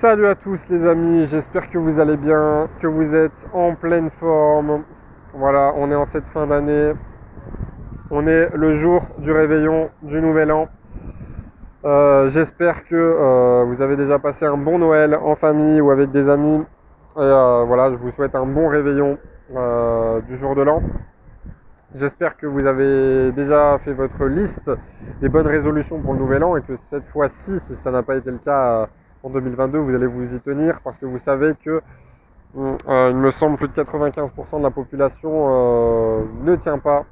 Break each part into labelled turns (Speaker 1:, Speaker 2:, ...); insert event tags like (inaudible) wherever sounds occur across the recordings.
Speaker 1: Salut à tous les amis, j'espère que vous allez bien, que vous êtes en pleine forme. Voilà, on est en cette fin d'année. On est le jour du réveillon du nouvel an. Euh, j'espère que euh, vous avez déjà passé un bon Noël en famille ou avec des amis. Et euh, voilà, je vous souhaite un bon réveillon du jour de l'an. J'espère que vous avez déjà fait votre liste des bonnes résolutions pour le nouvel an et que cette fois-ci, si ça n'a pas été le cas en 2022, vous allez vous y tenir parce que vous savez que euh, il me semble plus de 95% de la population euh, ne tient pas,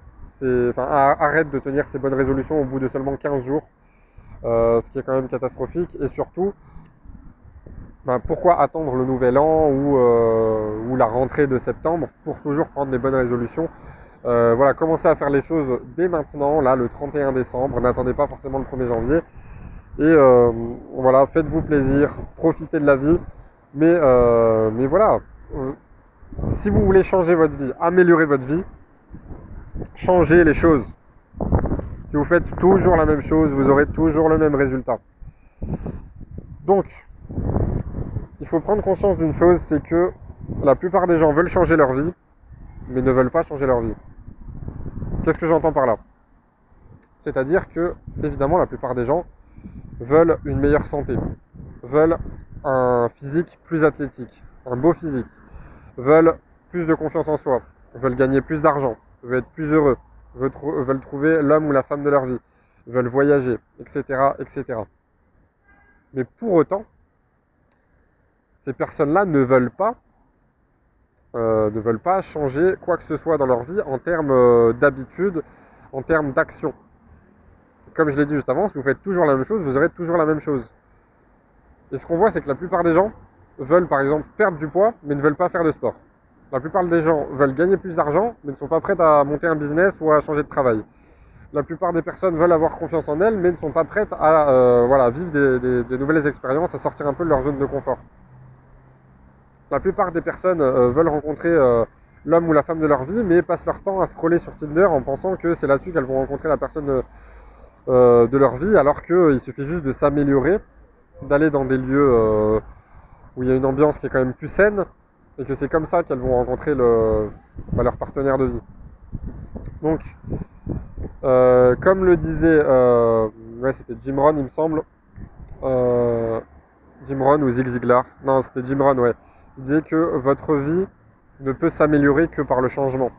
Speaker 1: enfin, arrête de tenir ses bonnes résolutions au bout de seulement 15 jours, euh, ce qui est quand même catastrophique. Et surtout, ben, pourquoi attendre le nouvel an ou, ou, la rentrée de septembre pour toujours prendre des bonnes résolutions? Voilà, commencez à faire les choses dès maintenant, là, le 31 décembre. N'attendez pas forcément le 1er janvier. Et euh, voilà, faites-vous plaisir, profitez de la vie. Mais, euh, mais voilà, euh, si vous voulez changer votre vie, améliorer votre vie, changez les choses. Si vous faites toujours la même chose, vous aurez toujours le même résultat. Donc, il faut prendre conscience d'une chose, c'est que la plupart des gens veulent changer leur vie, mais ne veulent pas changer leur vie. Qu'est-ce que j'entends par là? C'est-à-dire que, évidemment, la plupart des gens veulent une meilleure santé, veulent un physique plus athlétique, un beau physique, veulent plus de confiance en soi, veulent gagner plus d'argent, veulent être plus heureux, veulent, trouver l'homme ou la femme de leur vie, veulent voyager, etc., etc. Mais pour autant, ces personnes-là ne veulent pas euh, ne veulent pas changer quoi que ce soit dans leur vie en termes euh, d'habitude, en termes d'action comme je l'ai dit juste avant, si vous faites toujours la même chose, vous aurez toujours la même chose. Et ce qu'on voit, c'est que la plupart des gens veulent par exemple perdre du poids, mais ne veulent pas faire de sport. La plupart des gens veulent gagner plus d'argent, mais ne sont pas prêts à monter un business ou à changer de travail. La plupart des personnes veulent avoir confiance en elles, mais ne sont pas prêtes à euh, vivre des, nouvelles expériences, à sortir un peu de leur zone de confort. La plupart des personnes euh, veulent rencontrer euh, l'homme ou la femme de leur vie, mais passent leur temps à scroller sur Tinder en pensant que c'est là-dessus qu'elles vont rencontrer la personne euh, de leur vie, alors qu'il euh, suffit juste de s'améliorer, d'aller dans des lieux euh, où il y a une ambiance qui est quand même plus saine, et que c'est comme ça qu'elles vont rencontrer bah, leur partenaire de vie. Donc, comme le disait, ouais, c'était Jim Rohn, il me semble, Jim Rohn ou Zig Ziglar, non, c'était Jim Rohn, ouais, il disait que votre vie ne peut s'améliorer que par le changement.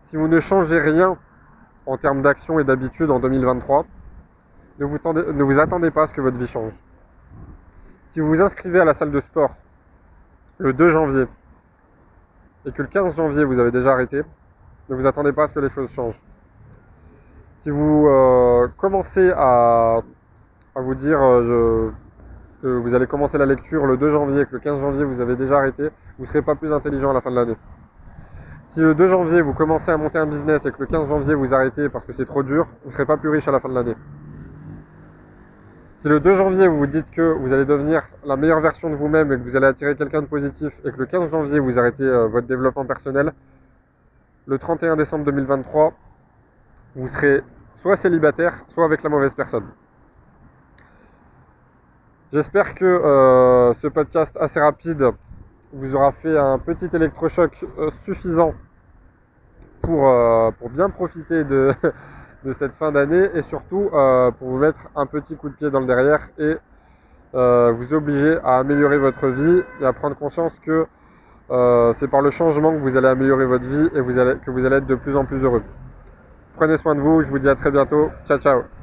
Speaker 1: Si vous ne changez rien en termes d'action et d'habitude en 2023, ne vous, attendez pas à ce que votre vie change. Si vous vous inscrivez à la salle de sport le 2 janvier et que le 15 janvier vous avez déjà arrêté, ne vous attendez pas à ce que les choses changent. Si vous euh, commencez à, vous dire euh, que vous allez commencer la lecture le 2 janvier et que le 15 janvier vous avez déjà arrêté, vous ne serez pas plus intelligent à la fin de l'année. Si le 2 janvier vous commencez à monter un business et que le 15 janvier vous arrêtez parce que c'est trop dur, vous ne serez pas plus riche à la fin de l'année. Si le 2 janvier vous vous dites que vous allez devenir la meilleure version de vous-même et que vous allez attirer quelqu'un de positif et que le 15 janvier vous arrêtez euh, votre développement personnel, le 31 décembre 2023, vous serez soit célibataire, soit avec la mauvaise personne. J'espère que euh, ce podcast assez rapide vous aura fait un petit électrochoc euh, suffisant pour, euh, pour bien profiter de, (laughs) de cette fin d'année et surtout euh, pour vous mettre un petit coup de pied dans le derrière et vous obliger à améliorer votre vie et à prendre conscience que c'est par le changement que vous allez améliorer votre vie et que vous allez être de plus en plus heureux. Prenez soin de vous, je vous dis à très bientôt. Ciao ciao